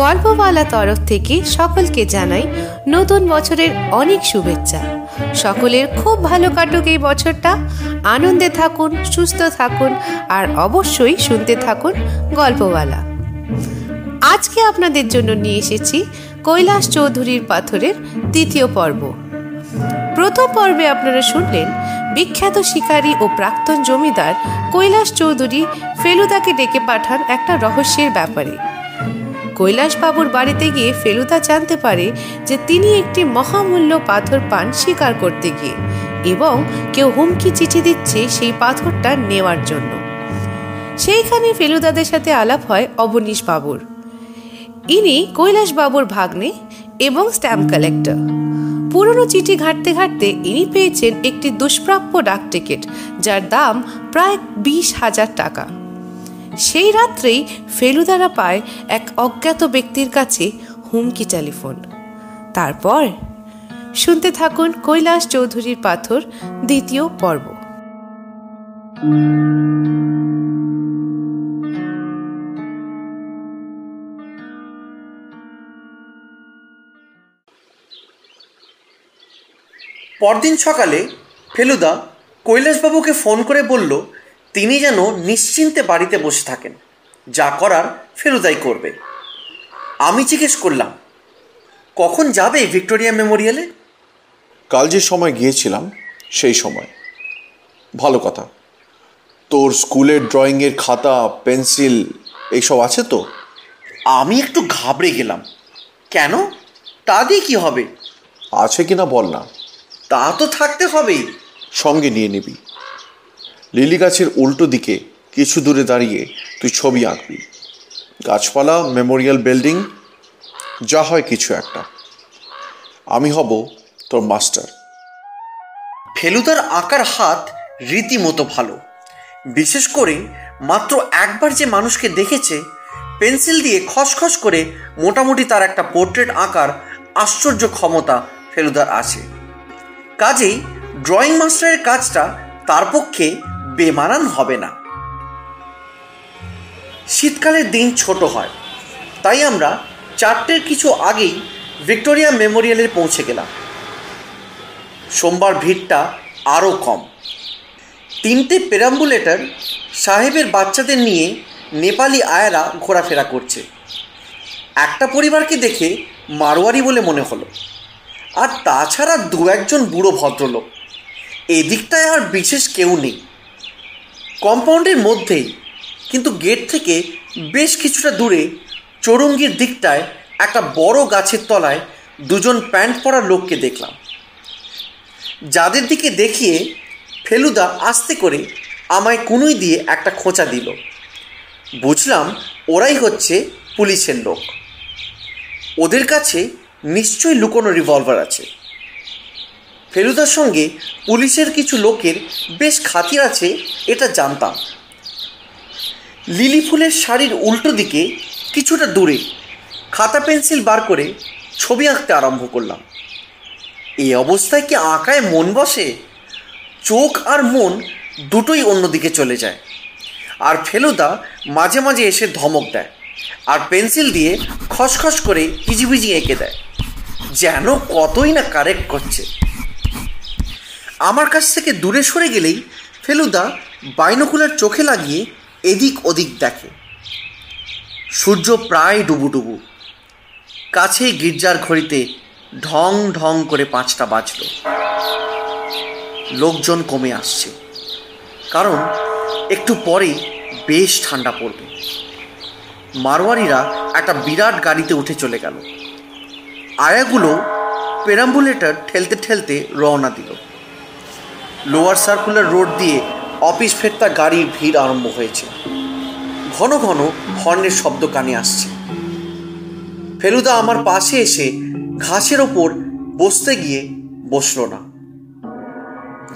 গল্পওয়ালা তরফ থেকে সকলকে জানাই নতুন বছরের অনেক শুভেচ্ছা। সকলের খুব ভালো কাটুক এই বছরটা। আনন্দে থাকুন, সুস্থ থাকুন আর অবশ্যই শুনতে থাকুন গল্পওয়ালা আজকে আপনাদের জন্য নিয়ে এসেছি কৈলাস চৌধুরীর পাথরের দ্বিতীয় পর্ব। প্রথম পর্বে আপনারা শুনলেন বিখ্যাত শিকারী ও প্রাক্তন জমিদার কৈলাস চৌধুরী ফেলুদাকে ডেকে পাঠান একটা রহস্যের ব্যাপারে। কৈলাসবাবুর বাড়িতে গিয়ে ফেলুদা জানতে পারে যে তিনি একটি মহামূল্য পাথর পান শিকার করতে গিয়ে, এবং কেউ হুমকি চিঠি দিচ্ছে সেই পাথরটা নেওয়ার জন্য। সেইখানে ফেলুদাদের সাথে আলাপ হয় অবনীশ বাবুর ইনি কৈলাসবাবুর ভাগ্নে এবং স্ট্যাম্প কালেক্টর। পুরনো চিঠি ঘাটতে ঘাটতে ইনি পেয়েছেন একটি দুষ্প্রাপ্য ডাক টিকিট, যার দাম প্রায় বিশ হাজার টাকা। সেই রাত্রেই ফেলুদারা পায় এক অজ্ঞাত ব্যক্তির কাছে হুমকি টেলিফোন। তারপর শুনতে থাকুন কৈলাস চৌধুরীর পাথর, দ্বিতীয় পর্ব। পরদিন সকালে ফেলুদা কৈলাসবাবুকে ফোন করে বলল তিনি যেন নিশ্চিন্তে বাড়িতে বসে থাকেন যা করার ফেলুদাই করবে। আমি জিজ্ঞেস করলাম কখন যাবে ভিক্টোরিয়া মেমোরিয়ালে? কাল যে সময় গিয়েছিলাম সেই সময়। ভালো কথা। তোর স্কুলের ড্রয়িংয়ের খাতা পেন্সিল এইসব আছে তো? আমি একটু ঘাবড়ে গেলাম। কেন? তা দিয়ে কী হবে? আছে কি না বল না। তা তো থাকতে হবেই। সঙ্গে নিয়ে নিবি। লিলি গাছের উল্টো দিকে কিছু দূরে দাঁড়িয়ে তুই ছবি আঁকবি। গাছপালা, মেমোরিয়াল বিল্ডিং, যা হয় কিছু একটা। আমি হব তোর মাস্টার। ফেলুদার আঁকার হাত রীতিমতো ভালো। বিশেষ করে মাত্র একবার যে মানুষকে দেখেছে, পেন্সিল দিয়ে খসখস করে মোটামুটি তার একটা পোর্ট্রেট আঁকার আশ্চর্য ক্ষমতা ফেলুদার আছে। কাজেই ড্রয়িং মাস্টারের কাজটা তার পক্ষে বেমানান হবে না। শীতকালের দিন ছোট হয়। তাই আমরা চারটের কিছু আগেই ভিক্টোরিয়া মেমোরিয়ালে পৌঁছে গেলাম। সোমবার ভিড়টা আরও কম। তিনটে পেরাম্বুলেটার সাহেবের বাচ্চাদের নিয়ে নেপালি আয়ারা ঘোরাফেরা করছে। একটা পরিবারকে দেখে মারোয়ারি বলে মনে হলো। আর তাছাড়া দু একজন বুড়ো ভদ্রলোক। এদিকটায় আর বিশেষ কেউ নেই। কম্পাউন্ডের মধ্যেই, কিন্তু গেট থেকে বেশ কিছুটা দূরে, চৌরঙ্গির দিকটায় একটা বড় গাছের তলায় দুজন প্যান্ট পরা লোককে দেখলাম। যাদের দিকে দেখিয়ে ফেলুদা আস্তে করে আমায় কুনুই দিয়ে একটা খোঁচা দিল। বুঝলাম ওরাই হচ্ছে পুলিশের লোক। ওদের কাছে নিশ্চয়ই লুকোনো রিভলভার আছে। ফেলুদার সঙ্গে পুলিশের কিছু লোকের বেশ খাতির আছে, এটা জানতাম। লিলি ফুলের শাড়ির উল্টো দিকে কিছুটা দূরে খাতা পেন্সিল বার করে ছবি আঁকতে আরম্ভ করলাম। এই অবস্থায় কি আঁকায় মন বসে? চোখ আর মন দুটোই অন্যদিকে চলে যায়। আর ফেলুদা মাঝে মাঝে এসে ধমক দেয় আর পেন্সিল দিয়ে খসখস করে হিজিবিজি এঁকে দেয়। যেন কতই না কারেক্ট করছে। আমার কাছ থেকে দূরে সরে গেলেই ফেলুদা বাইনোকুলার চোখে লাগিয়ে এদিক ওদিক দেখে। সূর্য প্রায় ডুবু কাছে গির্জার ঘড়িতে ঢং ঢং করে পাঁচটা বাজল। লোকজন কমে আসছে। কারণ একটু পরেই বেশ ঠান্ডা পড়বে। মারোয়ারিরা একটা বিরাট গাড়িতে উঠে চলে গেল। আয়াগুলো পেরাম্বুলেটার ঠেলতে ঠেলতে রওনা দিল। লোয়ার সার্কুলার রোড দিয়ে অফিস ফেরতা গাড়ির ভিড় আরম্ভ হয়েছে। ঘন ঘন হর্নের শব্দ কানে আসছে। ফেলুদা আমার পাশে এসে ঘাসের ওপর বসতে গিয়ে বসল না।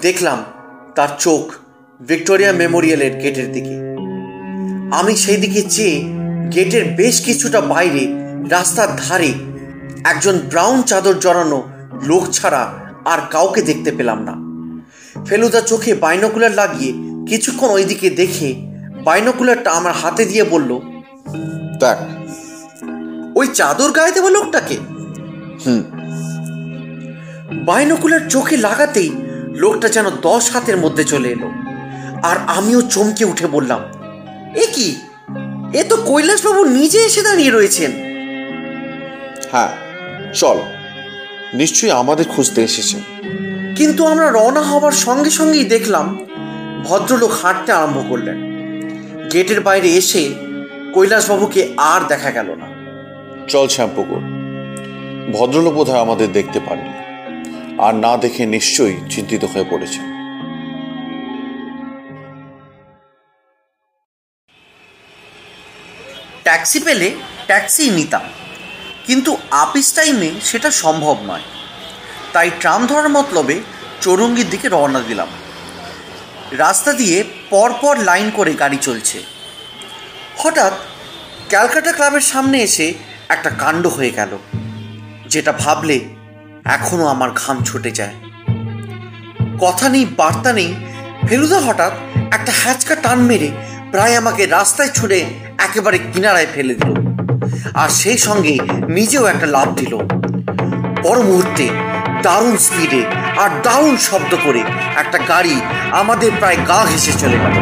দেখলাম তার চোখ ভিক্টোরিয়া মেমোরিয়ালের গেটের দিকে। আমি সেই দিকে চেয়ে গেটের বেশ কিছুটা বাইরে রাস্তার ধারে একজন ব্রাউন চাদর জড়ানো লোক ছাড়া আর কাউকে দেখতে পেলাম না। ফেলুদা চোখে বাইনোকুলার লাগিয়ে কিছুক্ষণ ওইদিকে দেখে বাইনোকুলারটা আমার হাতে দিয়ে বলল দেখ। ওই চাদর গায়ে দেওয়া লোকটাকে? হুম। বাইনোকুলার চোখে লাগাতেই লোকটা যেন দশ হাতের মধ্যে চলে এলো। আর আমিও চমকে উঠে বললাম এ কি? এ তো কৈলাসবাবু নিজে এসে দাঁড়িয়ে রয়েছেন। হ্যাঁ চল। নিশ্চয়ই আমাদের খুঁজতে এসেছে। কিন্তু আমরা রওনা হওয়ার সঙ্গে সঙ্গেই দেখলাম ভদ্রলোক হাঁটতে আরম্ভ করলেন। গেটের বাইরে এসে কৈলাসবাবুকে আর দেখা গেল না। চল শ্যাম্পুকুর। ভদ্রলোক বোধহয় আমাদের দেখতে পাননি। আর না দেখে নিশ্চয়ই চিন্তিত হয়ে পড়েছে ট্যাক্সি পেলে ট্যাক্সি নিতাম। কিন্তু আপিস টাইমে সেটা সম্ভব নয়। তাই ট্রাম ধরার মতলবে চৌরঙ্গির দিকে রওনা দিলাম। রাস্তা দিয়ে পরপর লাইন করে গাড়ি চলছে। হঠাৎ ক্যালকাটা ক্লাবের সামনে এসে একটা কাণ্ড হয়ে গেল, যেটা ভাবলে এখনও আমার ঘাম ছুটে যায়। কথা নেই, বার্তা নেই, ফেলুদা হঠাৎ একটা হ্যাচকা টান মেরে প্রায় আমাকে রাস্তায় ছুড়ে একেবারে কিনারায় ফেলে দিল। আর সেই সঙ্গে নিজেও একটা লাভ দিল। পর মুহূর্তে দারুণ স্পিডে আর দারুণ শব্দ করে একটা গাড়ি আমাদের প্রায় গা ঘেসে চলে গেল।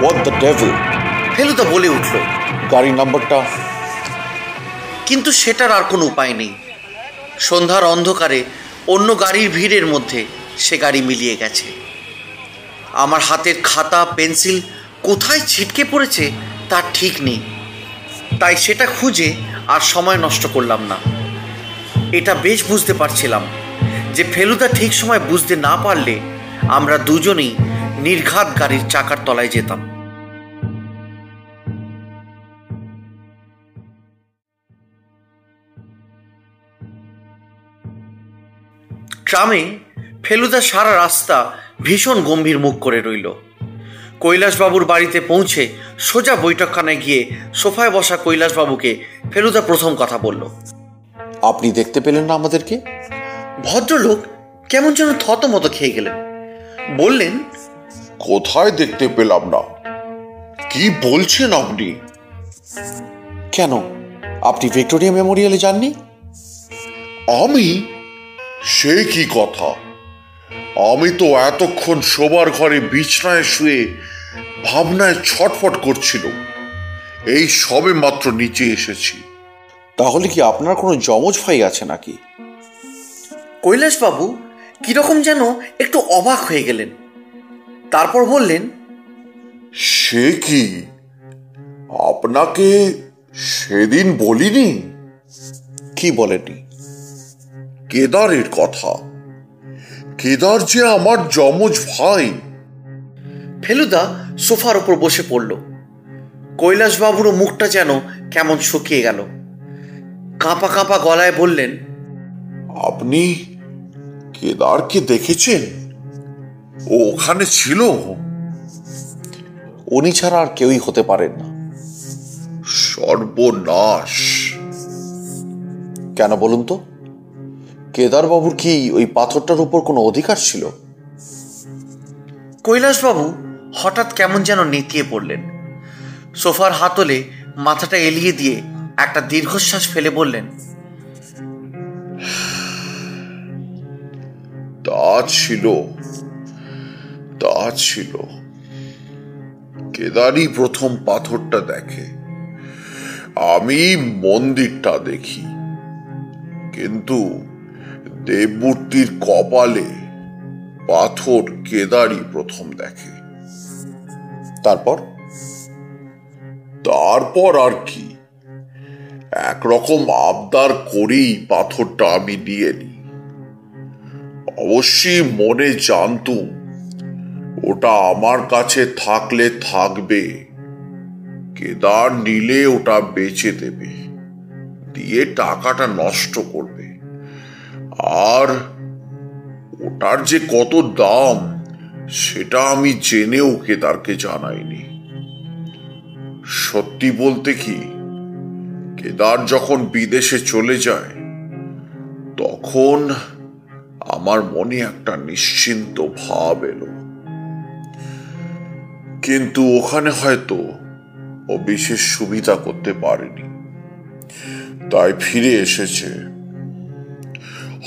হোয়াট দ্য ডেভিল ফেলুদা বলে উঠল। গাড়ির নাম্বারটা? কিন্তু সেটার আর কোনো উপায় নেই। সন্ধ্যার অন্ধকারে অন্য গাড়ির ভিড়ের মধ্যে সে গাড়ি মিলিয়ে গেছে। আমার হাতের খাতা পেন্সিল কোথায় ছিটকে পড়েছে তার ঠিক নেই। তাই সেটা খুঁজে আর সময় নষ্ট করলাম না। এটা বেশ বুঝতে পারছিলাম যে ফেলুদা ঠিক সময় বুঝতে না পারলে আমরা দুজনেই নির্ঘাত গাড়ির চাকার তলায় যেতাম। ট্রামে ফেলুদা সারা রাস্তা ভীষণ গম্ভীর মুখ করে রইল। কৈলাসবাবুর বাড়িতে পৌঁছে সোজা বৈঠকখানায় গিয়ে সোফায় বসা কৈলাসবাবুকে ফেলুদা প্রথম কথা বলল আপনি দেখতে পেলেন না আমাদেরকে? ভদ্রলোক কেমন যেন থতমত খেয়ে গেলেন। বললেন কোথায় দেখতে পেলাম না? কি বলছেন আপনি? কেন? আপনি ভিক্টোরিয়া মেমোরিয়ালে যাননি? আমি? সে কি কথা? আমি তো এতক্ষণ শোবার ঘরে বিছনায় শুয়ে ভাবনায় ছটফট করছিল। এই সবে মাত্র নিচে এসেছি। তাহলে কি আপনার কোনো যমজ ভাই আছে নাকি? কৈলাসবাবু কীরকম যেন একটু অবাক হয়ে গেলেন। তারপর বললেন সে কি? আপনাকে সেদিন বলিনি? কি বলেনি কেদারের কথা। কেদার যে আমার যমজ ভাই। ফেলুদা সোফার ওপর বসে পড়ল। কৈলাসবাবুরও মুখটা যেন কেমন শুকিয়ে গেল। কাঁপা কাঁপা গলায় বললেন আপনি কেদারকে দেখেছেন? ও ওখানে ছিল? উনি ছাড়া আর কেউই হতে পারেন না। সর্বনাশ। কেন বলুন তো? কেদারবাবুর কি ওই পাথরটার উপর কোনো অধিকার ছিল? কৈলাসবাবু হঠাৎ কেমন যেন নেতিয়ে পড়লেন। সোফার হাতলে মাথাটা এলিয়ে দিয়ে একটা দীর্ঘশ্বাস ফেলে বললেন তা ছিল তা ছিল। কেদারই প্রথম পাথরটা দেখে। আমি মন্দিরটা দেখি। কিন্তু দেবমূর্তির কপালে পাথর কেদারই প্রথম দেখে। তারপর? তারপর আর কি? একরকম আবদার করেই পাথরটা আমি নিয়ে নিই অবশ্যই মনে জানতুম ওটা আমার কাছে থাকলে থাকবে। কেদার নিলে ওটা বেচে দেবে। দিয়ে টাকাটা নষ্ট করবে। আর ওটার যে কত দাম, সেটা আমি জেনেও কেদারকে জানাইনি। সত্যি বলতে কি, কেদার যখন বিদেশে চলে যায়, তখন আমার মনে একটা নিশ্চিন্ত ভাব এলো। কিন্তু ওখানে হয়তো ও বিশেষ সুবিধা করতে পারেনি। তাই ফিরে এসেছে।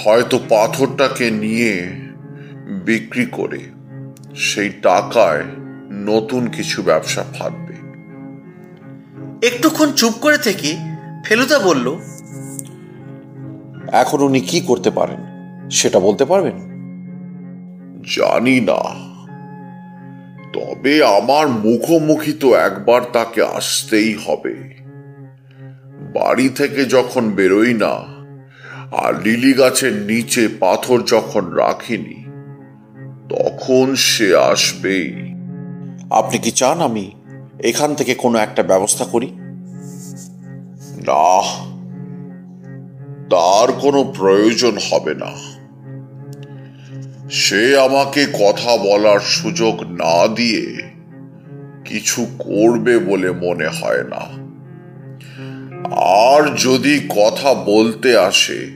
হয়তো পাথরটাকে নিয়ে বিক্রি করে সেই টাকায় নতুন কিছু ব্যবসা ফাঁদবে একটুক্ষণ চুপ করে থেকে ফেলুদা বলল এখন উনি কি করতে পারেন সেটা বলতে পারবেন? জানি না। তবে আমার মুখোমুখি তো একবার তাকে আসতেই হবে। বাড়ি থেকে যখন বেরোই না আর লিলি গাছের নিচে পাথর যখন রাখিনি তখন সে আসবেই। আপনি কি চান আমি এখান থেকে কোনো একটা ব্যবস্থা করি? না তার কোনো প্রয়োজন হবে না। সে আমাকে কথা বলার সুযোগ না দিয়ে কিছু করবে বলে মনে হয় না। আর যদি কথা বলতে আসে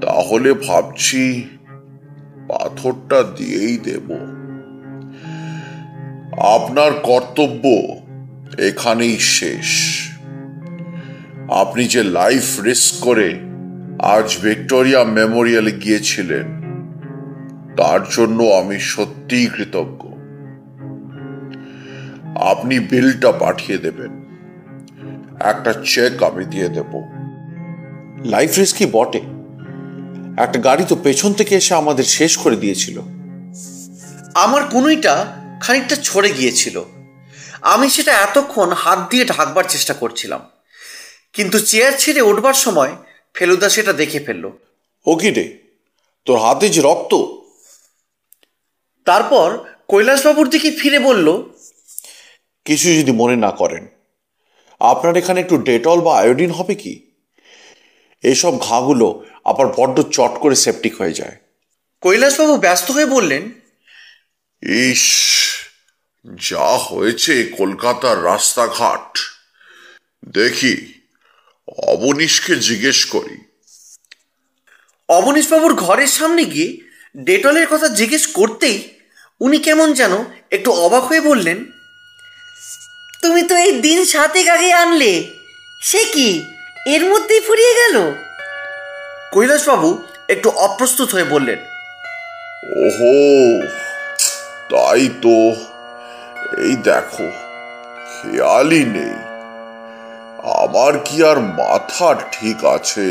তাহলে ভাবছি পাথরটা দিয়েই দেব। আপনার কর্তব্য এখানেই শেষ। আপনি যে লাইফ রিস্ক করে আজ ভিক্টোরিয়া মেমোরিয়ালে গিয়েছিলেন, তার জন্য আমি সত্যিই কৃতজ্ঞ। আপনি বিলটা পাঠিয়ে দেবেন। একটা চেক আমি দিয়ে দেব। লাইফ রিস্কই বটে? একটা গাড়ি তো পেছন থেকে এসে আমাদের শেষ করে দিয়েছিল। আমার কুনুইটা খানিকটা ছড়ে গিয়েছিল। আমি সেটা এতক্ষণ হাত দিয়ে ঢাকবার চেষ্টা করছিলাম। কিন্তু চেয়ার ছেড়ে উঠবার সময় ফেলুদা সেটা দেখে ফেলল। ও কি রে? তোর হাতে যে রক্ত? তারপর কৈলাসবাবুর দিকে ফিরে বলল কিছু যদি মনে না করেন আপনার এখানে একটু ডেটল বা আয়োডিন হবে কি? এসব ঘাগুলো আবার বড্ড চট করে সেপটিক হয়ে যায়। কৈলাসবাবু ব্যস্ত হয়ে বললেন ইস যা হয়েছে কলকাতার রাস্তাঘাট। দেখি অবনীশকে জিজ্ঞেস করি। অবনীশবাবুর ঘরের সামনে গিয়ে ডেটলের কথা জিজ্ঞেস করতেই উনি কেমন যেন একটু অবাক হয়ে বললেন তুমি তো এই দিন সাতেক আগে আনলে সে কি? এর মধ্যেই ফুরিয়ে গেল? কৈলাসবাবু একটু অপ্রস্তুত হয়ে বললেন ওহো তাই তো। এই দেখো খেয়ালই নেই। আমার কি আর মাথা ঠিক আছে?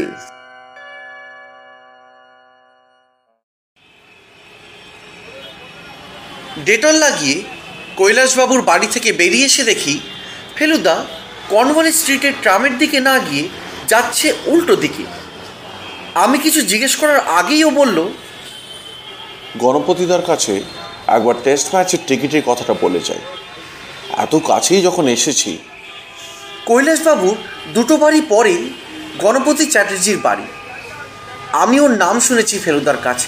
ডেটল লাগিয়ে কৈলাসবাবুর বাড়ি থেকে বেরিয়ে এসে দেখি ফেলুদা কর্নওয়ালি স্ট্রিটের ট্রামের দিকে না গিয়ে যাচ্ছে উল্টো দিকে। আমি কিছু জিজ্ঞেস করার আগেই ও বলল গণপতিদার কাছে একবার টেস্ট ম্যাচের টিকিটের কথাটা বলে যাই। এত কাছেই যখন এসেছি কৈলাসবাবুর দুটো বাড়ি পরেই গণপতি চ্যাটার্জির বাড়ি। আমি ওর নাম শুনেছি ফেলুদার কাছে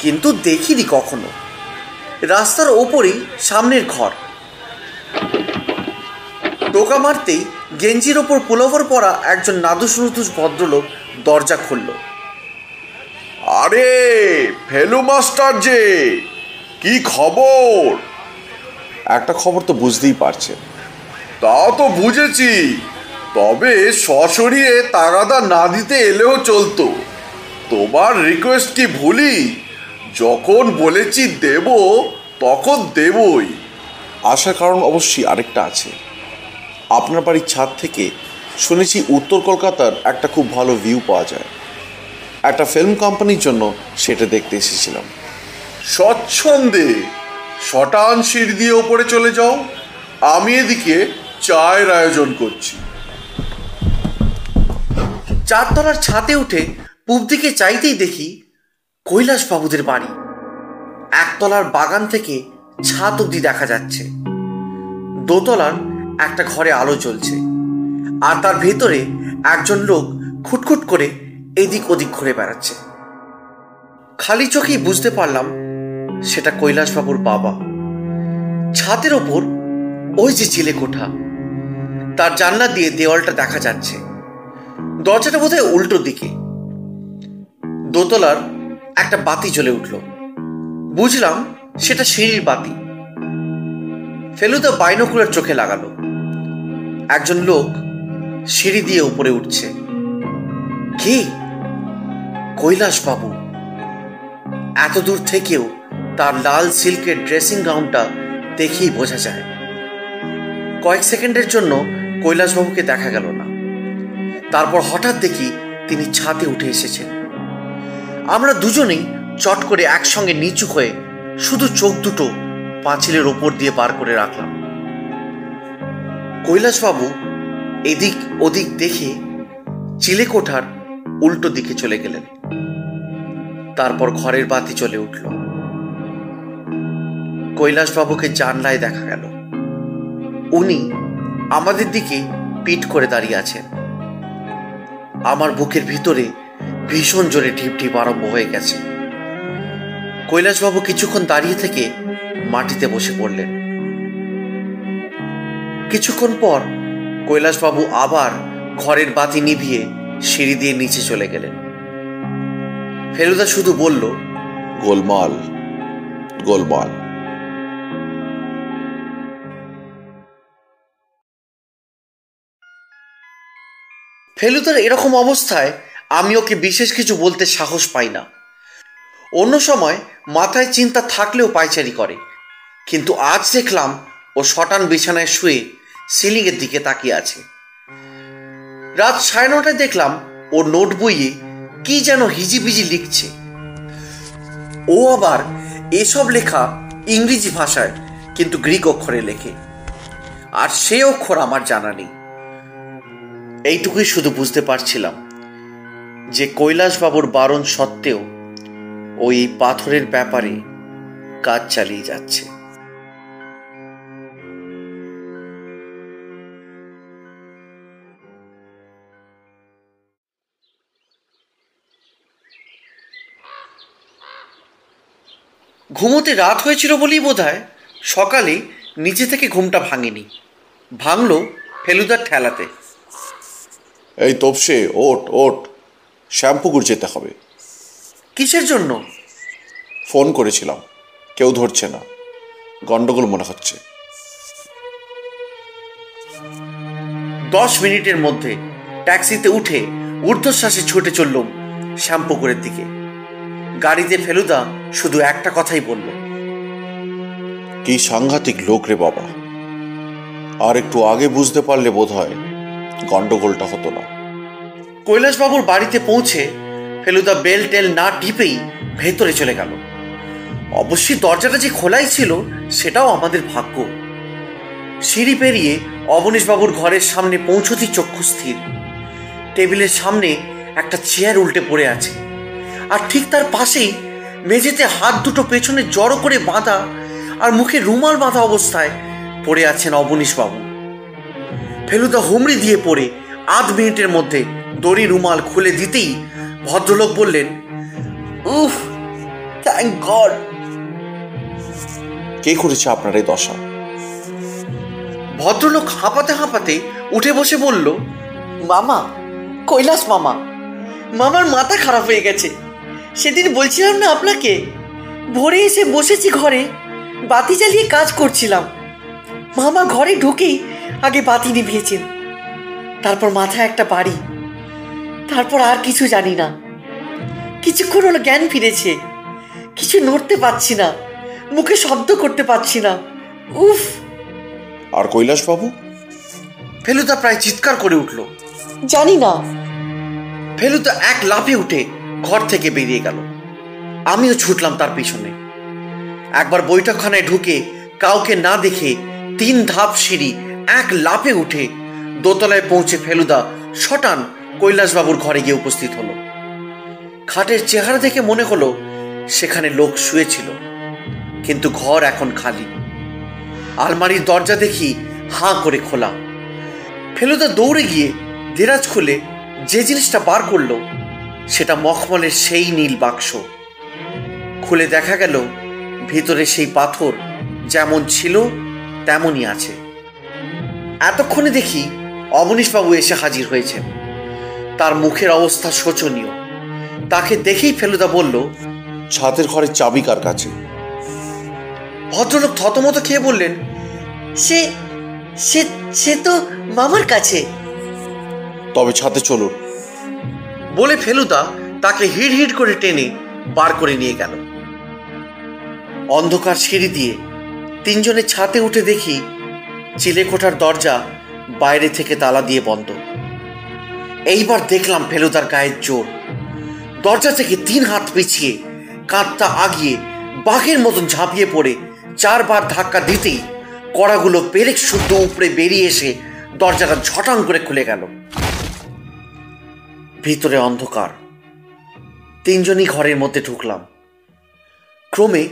কিন্তু দেখিনি কখনো। রাস্তার ওপরেই সামনের ঘর। টোকা মারতেই গেঞ্জির ওপর পুলোভার পরা একজন নাদুস নুদুস ভদ্রলোক দরজা খুলল। আরে, ফেলু মাস্টার যে, কি খবর? একটা খবর তো বুঝতেই পারছেন। তা তো বুঝেছি, তবে সশরীরে তাগাদা না দিতে এলেও চলতো। তোমার রিকোয়েস্ট কি ভুলি? যখন বলেছি দেব, তখন দেবই। আসার কারণ অবশ্যই আরেকটা আছে। আপনার বাড়ির ছাদ থেকে শুনেছি উত্তর কলকাতার একটা খুব ভালো ভিউ পাওয়া যায়। একটা ফিল্ম কোম্পানির জন্য সেটা দেখতে এসেছিলাম। স্বচ্ছন্দে শটান সিঁড়ি দিয়ে ওপরে চলে যাও আমি এদিকে চায়ের আয়োজন করছি। চারতলার ছাদে উঠে পূব দিকে চাইতেই দেখি কৈলাস বাবুদের বাড়ি। একতলার বাগান থেকে ছাদ অব্দি দেখা যাচ্ছে। দোতলার একটা ঘরে আলো জ্বলছে। আর তার ভেতরে একজন লোক খুটখুট করে এদিক ওদিক ঘুরে বেড়াচ্ছে। খালি চোখেই বুঝতে পারলাম সেটা কৈলাসবাবুর বাবা। ছাদের ওপর ওই যে চিলে কোঠা, তার জানলা দিয়ে দেওয়ালটা দেখা যাচ্ছে। দরজাটা বোধহয় উল্টো দিকে। দোতলার একটা বাতি জ্বলে উঠল। বুঝলাম সেটা সিঁড়ির বাতি। ফেলুদা বাইনোকুলার চোখে লাগালো। একজন লোক সিঁড়ি দিয়ে উপরে উঠছে। কে? কৈলাস বাবু। এত দূর থেকেও তার লাল সিল্কের ড্রেসিং গাউনটা দেখেই বোঝা যায়। কয়েক সেকেন্ডের জন্য কৈলাসবাবুকে দেখা গেল না। তারপর হঠাৎ দেখি তিনি ছাদে উঠে এসেছেন। আমরা দুজনেই চট করে একসঙ্গে নিচু হয়ে শুধু চোখ দুটো পাঁচিলের ওপর দিয়ে বার করে রাখলাম। কৈলাসবাবু এদিক ওদিক দেখে চিলেকোঠার উল্টো দিকে চলে গেলেন। তারপর ঘরের বাতি চলে উঠল। কৈলাসবাবুকে জানলায় দেখা গেল। উনি আমাদের দিকে পিট করে দাঁড়িয়ে আছেন। আমার বুকের ভিতরে ভীষণ জোরে ঢিপ ঢিপ আরম্ভ হয়ে গেছে। কৈলাসবাবু কিছুক্ষণ দাঁড়িয়ে থেকে মাটিতে বসে পড়লেন। কিছুক্ষণ পর কৈলাসবাবু আবার ঘরের বাতি নিভিয়ে সিঁড়ি দিয়ে নিচে চলে গেলেন। ফেলুদা শুধু বলল গোলমাল গোলমাল। ফেলুদার এরকম অবস্থায় আমি ওকে বিশেষ কিছু বলতে সাহস পাই না। অন্য সময় মাথায় চিন্তা থাকলেও পায়চারি করে। কিন্তু আজ দেখলাম ও শটান বিছানায় শুয়ে সিলিংয়ের দিকে তাকিয়ে আছে। রাত সাড়ে নটায় দেখলাম ও নোট বইয়ে কি যেন হিজিবিজি লিখছে। ও আবার এসব লেখা ইংরেজি ভাষায়, কিন্তু গ্রিক অক্ষরে লেখে। আর সে অক্ষর আমার জানা নেই। এইটুকুই শুধু বুঝতে পারছিলাম যে কৈলাসবাবুর বারণ সত্ত্বেও ওই পাথরের ব্যাপারে কাজ চালিয়ে যাচ্ছে। ঘুমোতে রাত হয়েছিল বলেই বোধ হয় সকালে নিচে থেকে ঘুমটা ভাঙেনি। ভাঙলো ফেলুদার ঠেলাতে। এই তপসে ওট ওট শ্যাম্পুকুর যেতে হবে। কিসের জন্য? ফোন করেছিলাম। কেউ ধরছে না। গন্ডগোল মনে হচ্ছে। দশ মিনিটের মধ্যে ট্যাক্সিতে উঠে ঊর্ধ্বশ্বাসে ছুটে চললুম শ্যাম্পুকুরের দিকে। গাড়িতে ফেলুদা শুধু একটা কথাই বলল। কি সাংঘাতিক লোক রে বাবা। আর একটু আগে বুঝতে পারলে বোধ হয় গন্ডগোলটা হতো না। কৈলাসবাবুর বাড়িতে পৌঁছে ফেলুদা বেল টেল না টিপেই ভেতরে চলে গেল। অবশ্যই দরজাটা যে খোলাই ছিল সেটাও আমাদের ভাগ্য। সিঁড়ি পেরিয়ে অবনীশবাবুর ঘরের সামনে পৌঁছতি চক্ষু স্থির। টেবিলের সামনে একটা চেয়ার উল্টে পড়ে আছে। আর ঠিক তার পাশেই মেঝেতে হাত দুটো পেছনে জড়ো করে বাঁধা আর মুখে রুমাল বাঁধা অবস্থায় পড়ে আছেন অবনীশবাবু। ফেলুদা হুমড়ি দিয়ে পড়ে আধ মিনিটের মধ্যে দড়ি রুমাল খুলে দিতেই ভদ্রলোক বললেন উফ থ্যাংক গড কে করেছে আপনার এই দশা? ভদ্রলোক হাঁপাতে হাঁপাতে উঠে বসে বলল মামা কৈলাস মামা মামার মাথা খারাপ হয়ে গেছে। সেদিন বলছিলাম না আপনাকে? ভোরে এসে বসেছি ঘরে বাতি জ্বালিয়ে কাজ করছিলাম। মামা ঘরে ঢুকেই আগে বাতি নিভিয়েছেন। তারপর মাথায় একটা বাড়ি। তারপর আর কিছু জানি না। কিছুক্ষণ হলো জ্ঞান ফিরেছে। কিছু নড়তে পারছি না। মুখে শব্দ করতে পারছি না। উফ! আর কৈলাসবাবু ফেলুদা প্রায় চিৎকার করে উঠল। জানি না। ফেলুদা এক লাফে উঠে ঘর থেকে বেরিয়ে গেল। আমিও ছুটলাম তার পিছনে। একবার বৈঠকখানায় ঢুকে কাউকে না দেখে তিন ধাপ সিঁড়ি এক লাফে উঠে দোতলায় পৌঁছে ফেলুদা শটান কৈলাসবাবুর ঘরে গিয়ে উপস্থিত হলো। খাটের চেহারা দেখে মনে হলো সেখানে লোক শুয়েছিল, কিন্তু ঘর এখন খালি। আলমারির দরজা দেখি হাঁ করে খোলা। ফেলুদা দৌড়ে গিয়ে দেরাজ খুলে যে জিনিসটা বার করল সেটা মখমলের সেই নীল বাক্স। খুলে দেখা গেল ভিতরে সেই পাথর যেমন ছিল তেমনই আছে। এতক্ষণে দেখি অবনীশবাবু এসে হাজির হয়েছেন। তার মুখের অবস্থা শোচনীয়। তাকে দেখেই ফেলুদা বলল ছাদের ঘরের চাবি কার কাছে? ভদ্রলোক থতমত খেয়ে বললেন সে সে সে তো মামার কাছে। তবে ছাদে চলুন। বলে ফেলুদা তাকে হিড় হিড় করে টেনে বার করে নিয়ে গেল। অন্ধকার সিঁড়ি দিয়ে তিনজনে ছাতে উঠে দেখি চিলেকোঠার দরজা বাইরে থেকে তালা দিয়ে বন্ধ। এইবার দেখলাম ফেলুদার গায়ের জোর। দরজা থেকে তিন হাত পিছিয়ে কাঁধটা আগিয়ে বাঘের মতন ঝাঁপিয়ে পড়ে চারবার ধাক্কা দিতেই কড়াগুলো পেরেক শুদ্ধ উপরে বেরিয়ে এসে দরজাটা ঝটাং করে খুলে গেল। ভিতরে অন্ধকার। তিনজনই ঘরের মধ্যে ঢুকলাম। ক্রমে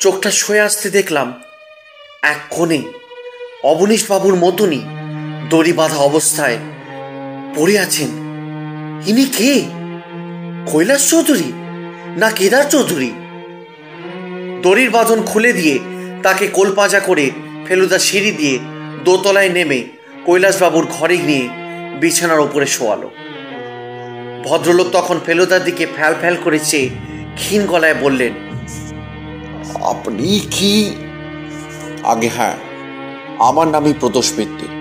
চোখটা সয়ে আসতে দেখলাম এক কোণে অবনীশ বাবুর মতনই দড়ি বাঁধা অবস্থায় পড়ে আছেন। ইনি কে? কৈলাস চৌধুরী না কেদার চৌধুরী? দড়ির বাঁধন খুলে দিয়ে তাকে কোলপাজা করে ফেলুদা সিঁড়ি দিয়ে দোতলায় নেমে কৈলাসবাবুর ঘরে নিয়ে বিছানার ওপরে শোয়ালো। ভদ্রলোক তখন ফেলুদার দিকে ফ্যাল ফ্যাল করে চেয়ে ক্ষীণ গলায় বললেন আপনি কি? আগে হ্যাঁ আমার নামই প্রদোষ মিত্তির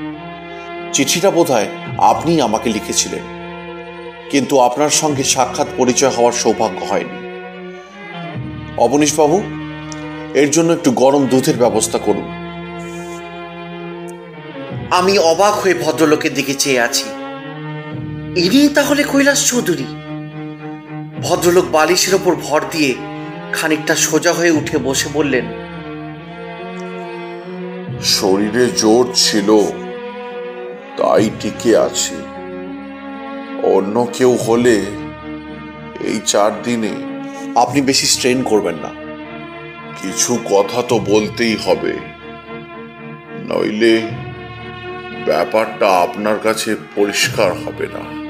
চিঠিটা বোধহয় আপনি আমাকে লিখেছিলেন। কিন্তু আপনার সঙ্গে সাক্ষাৎ পরিচয় হওয়ার সৌভাগ্য হয়নি। অবনীশবাবু এর জন্য একটু গরম দুধের ব্যবস্থা করুন। আমি অবাক হয়ে ভদ্রলোকের দিকে চেয়ে আছি। ইনি তাহলে কৈলাস চৌধুরী। ভদ্রলোক বালিশের ওপর ভর দিয়ে খানিকটা সোজা হয়ে উঠে বসে বললেন শরীরে জোর ছিল তাই টিকে আছে। অন্য কেউ হলে এই চার দিনে আপনি বেশি স্ট্রেন করবেন না। কিছু কথা তো বলতেই হবে। নইলে ব্যাপারটা আপনার কাছে পরিষ্কার হবে না।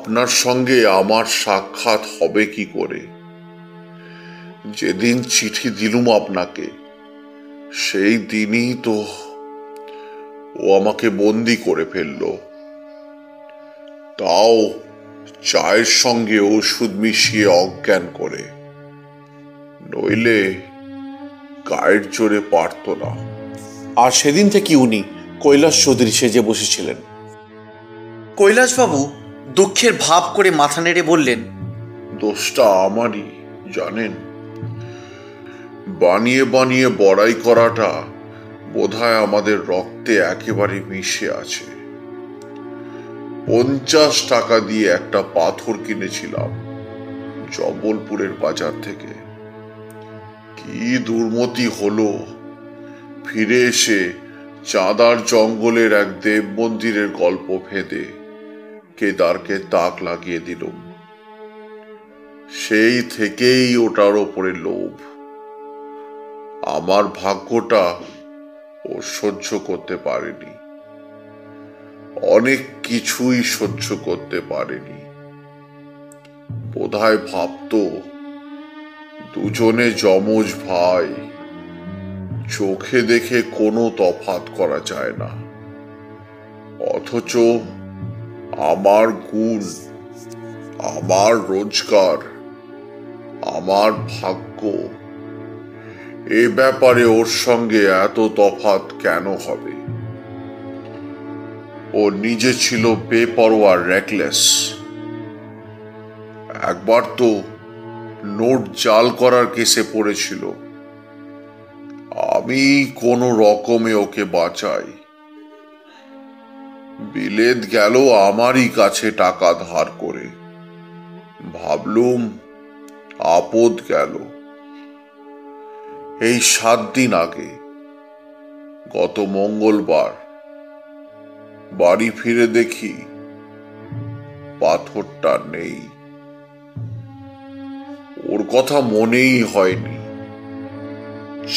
আপনার সঙ্গে আমার সাক্ষাৎ হবে কি করে? যেদিন চিঠি দিলুম আপনাকে সেই দিনই তো ও আমাকে বন্দি করে ফেলল। তাও চায়ের সঙ্গে ওষুধ মিশিয়ে অজ্ঞান করে। নইলে গায়ের জোরে পারত না। আর সেদিন থেকে উনি কৈলাস চৌধুরী সেজে বসেছিলেন। কৈলাসবাবু দুঃখের ভাব করে মাথা নেড়ে বললেন, দোষটা আমারই, জানেন। বানিয়ে বানিয়ে বড়াই করাটা বোধহয় আমাদের রক্তে একেবারে মিশে আছে। পঞ্চাশ টাকা দিয়ে একটা পাথর কিনেছিলাম জবলপুরের বাজার থেকে। কি দুর্মতি হলো। ফিরে এসে চাঁদার জঙ্গলের এক দেব মন্দিরের গল্প ফেঁদে কেদারকে তাক লাগিয়ে দিল। সেই থেকেই ওটার ওপরে লোভ। আমার ভাগ্যটা ও সহ্য করতে পারেনি। অনেক কিছুই সহ্য করতে পারেনি। বোধহয় ভাবতো, দুজনে যমজ ভাই, চোখে দেখে কোনো তফাত করা যায় না। অথচ আমার গুণ, আমার রোজগার, আমার ভাগ্য। এ ব্যাপারে ওর সঙ্গে এত তফাত কেন হবে? ও নিজে ছিল বেপরোয়া রেকলেস একবার তো নোট জাল করার কেসে পড়েছিল। আমি কোনো রকমে ওকে বাঁচাই। বিলেত গেল আমারই কাছে টাকা ধার করে। ভাবলুম আপদ গেল। এই সাত দিন আগে, গত মঙ্গলবার, বাড়ি ফিরে দেখি পাথরটা নেই। ওর কথা মনেই হয়নি।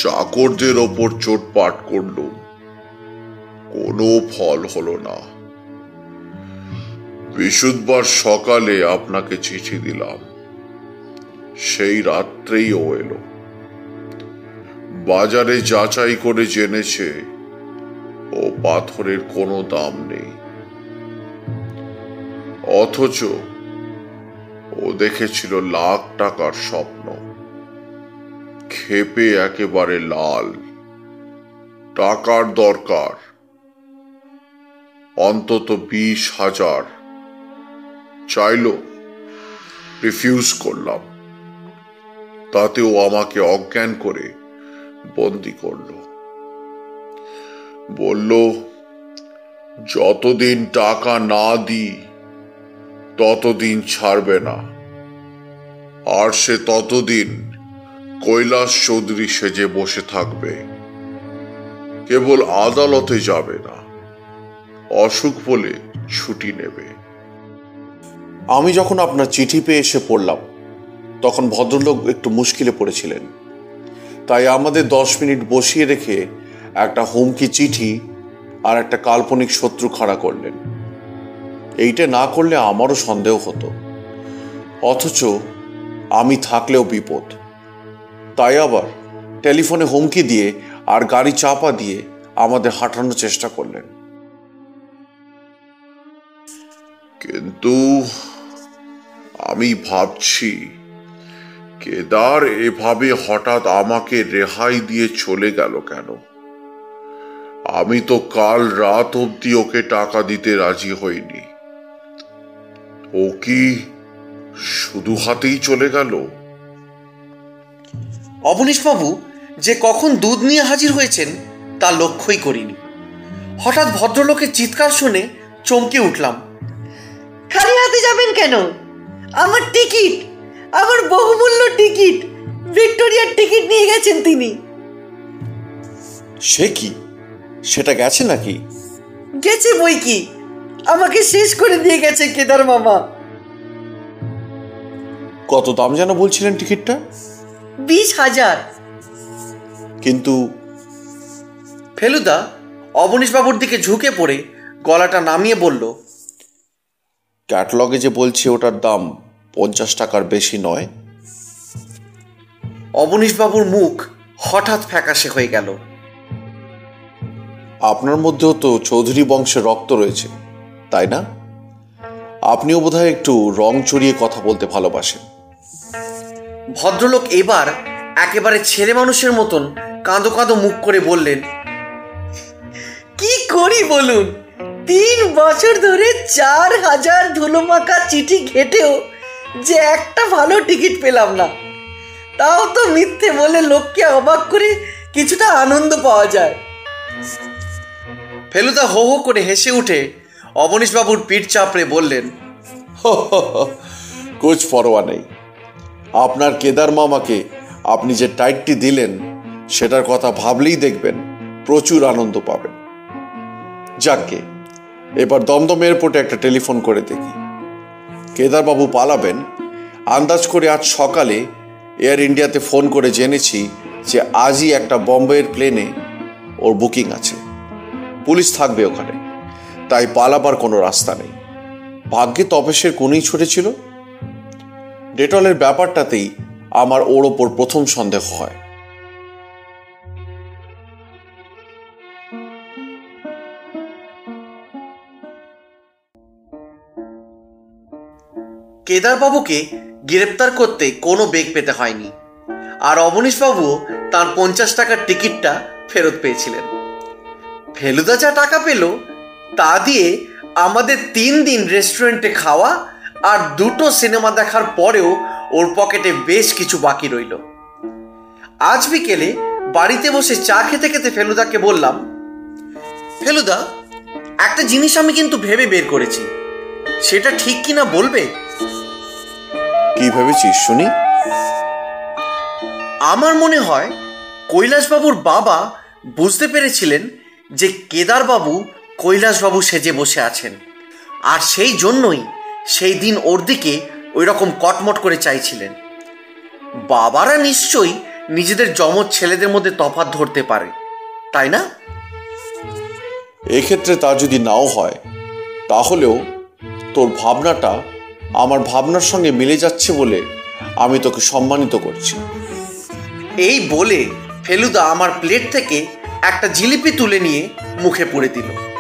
চাকরদের ওপর চোটপাট করলুম। কোনো ফল হলো না। বৃহস্পতিবার সকালে আপনাকে চিঠি দিলাম। সেই রাত্রেই ও এলো। বাজারে যাচাই করে জেনেছে, ও পাথরের কোনো দাম নেই। অথচ ও দেখেছিল লাখ টাকার স্বপ্ন। খেপে একেবারে লাল। টাকার দরকার। অন্তত বিশ হাজার চাইল রিফিউজ করলাম। তাতেও আমাকে অজ্ঞান করে বন্দি করল। বলল, যতদিন টাকা না দিই, ততদিন ছাড়বে না। আর সে ততদিন কৈলাস চৌধুরী সেজে বসে থাকবে। কেবল আদালতে যাবে না, অসুখ বলে ছুটি নেবে। আমি যখন আপনার চিঠি পেয়ে এসে পড়লাম, তখন ভদ্রলোক একটু মুশকিলে পড়েছিলেন। তাই আমাদের দশ মিনিট বসিয়ে রেখে একটা হুমকি চিঠি আর একটা কাল্পনিক শত্রু খাড়া করলেন। এইটা না করলে আমারও সন্দেহ হতো। অথচ আমি থাকলেও বিপদ। তাই আবার টেলিফোনে হুমকি দিয়ে আর গাড়ি চাপা দিয়ে আমাদের হাঁটানোর চেষ্টা করলেন। কিন্তু আমি ভাবছি কেদার এভাবে হঠাৎ আমাকে রেহাই দিয়ে চলে গেল কেন? আমি তো কাল রাত অব্দি ওকে টাকা দিতে রাজি হইনি। ও কি শুধু হাতেই চলে গেল? অবনীশবাবু যে কখন দুধ নিয়ে হাজির হয়েছেন তা লক্ষ্যই করিনি। হঠাৎ ভদ্রলোকের চিৎকার শুনে চমকে উঠলাম। খালি হাতে যাবেন কেন? আমার টিকিট আমার বহুমূল্য টিকিট ভিক্টোরিয়ার টিকিট নিয়ে গেছেন তিনি। সে কি? সেটা গেছে নাকি? গেছে বই কি? আমাকে শেষ করে দিয়ে গেছে কেদার মামা। কত দাম যেন বলছিলেন টিকিটটা? বিশ হাজার। কিন্তু ফেলুদা অবনীশবাবুর দিকে ঝুঁকে পড়ে গলাটা নামিয়ে বলল ক্যাটলগে যে বলছে ওটার দাম পঞ্চাশ টাকার বেশি নয়। অবনীশবাবুর মুখ হঠাৎ ফ্যাকাশে হয়ে গেল। আপনার মধ্যেও তো চৌধুরী বংশের রক্ত রয়েছে তাই না? আপনিও বোধহয় একটু রং চড়িয়ে কথা বলতে ভালোবাসেন। ভদ্রলোক এবার একেবারে ছেলে মানুষের মতন কাঁদো কাঁদো মুখ করে বললেন কি করি বলুন? তিন বছর ধরে চার হাজার ধুলোমাখা চিঠি ঘেটেও যে একটা ভালো টিকিট পেলাম না। তাও তো মিথ্যে বলে লোককে অবাক করে কিছুটা আনন্দ পাওয়া যায়। ফেলুদা হো হো করে হেসে উঠে অবনীশবাবুর পিঠ চাপড়ে বললেন কোচ পরোয়া নেই। আপনার কেদার মামাকে আপনি যে টাইটটি দিলেন, সেটার কথা ভাবলেই দেখবেন, প্রচুর আনন্দ পাবেন। যাকে এবার দমদম এয়ারপোর্টে একটা টেলিফোন করে দেখি। কেদারবাবু পালাবেন। আন্দাজ করে আজ সকালে এয়ার ইন্ডিয়াতে ফোন করে জেনেছি যে আজই একটা বম্বের প্লেনে ওর বুকিং আছে। পুলিশ থাকবে ওখানে। তাই পালাবার কোনো রাস্তা নেই। ভাগ্যে তপেশের কোনেই ছুটেছিল। ডেটলের ব্যাপারটাতেই আমার ওর ওপর প্রথম সন্দেহ হয়। কেদারবাবুকে গ্রেপ্তার করতে কোনো বেগ পেতে হয়নি। আর অবনীশবাবুও তার পঞ্চাশ টাকার টিকিটটা ফেরত পেয়েছিলেন। ফেলুদা যা টাকা পেল, তা দিয়ে আমাদের তিন দিন রেস্টুরেন্টে খাওয়া আর দুটো সিনেমা দেখার পরেও ওর পকেটে বেশ কিছু বাকি রইল। আজ বিকেলে বাড়িতে বসে চা খেতে খেতে ফেলুদাকে বললাম, ফেলুদা, একটা জিনিস আমি কিন্তু ভেবে বের করেছি। সেটা ঠিক কিনা বলবে? কি ভেবেছিস শুনি? আমার মনে হয় কৈলাসবাবুর বাবা বুঝতে পেরেছিলেন যে কেদারবাবু কৈলাসবাবু সেজে বসে আছেন। আর সেই জন্যই সেই দিন ওর দিকে ওই রকম কটমট করে চাইছিলেন। বাবারা নিশ্চয়ই নিজেদের যমজ ছেলেদের মধ্যে তফাত ধরতে পারে তাই না? এক্ষেত্রে তা যদি নাও হয় তাহলেও তোর ভাবনাটা আমার ভাবনার সঙ্গে মিলে যাচ্ছে বলে আমি তোকে সম্মানিত করছি। এই বলে ফেলুদা আমার প্লেট থেকে একটা জিলিপি তুলে নিয়ে মুখে পড়ে দিল।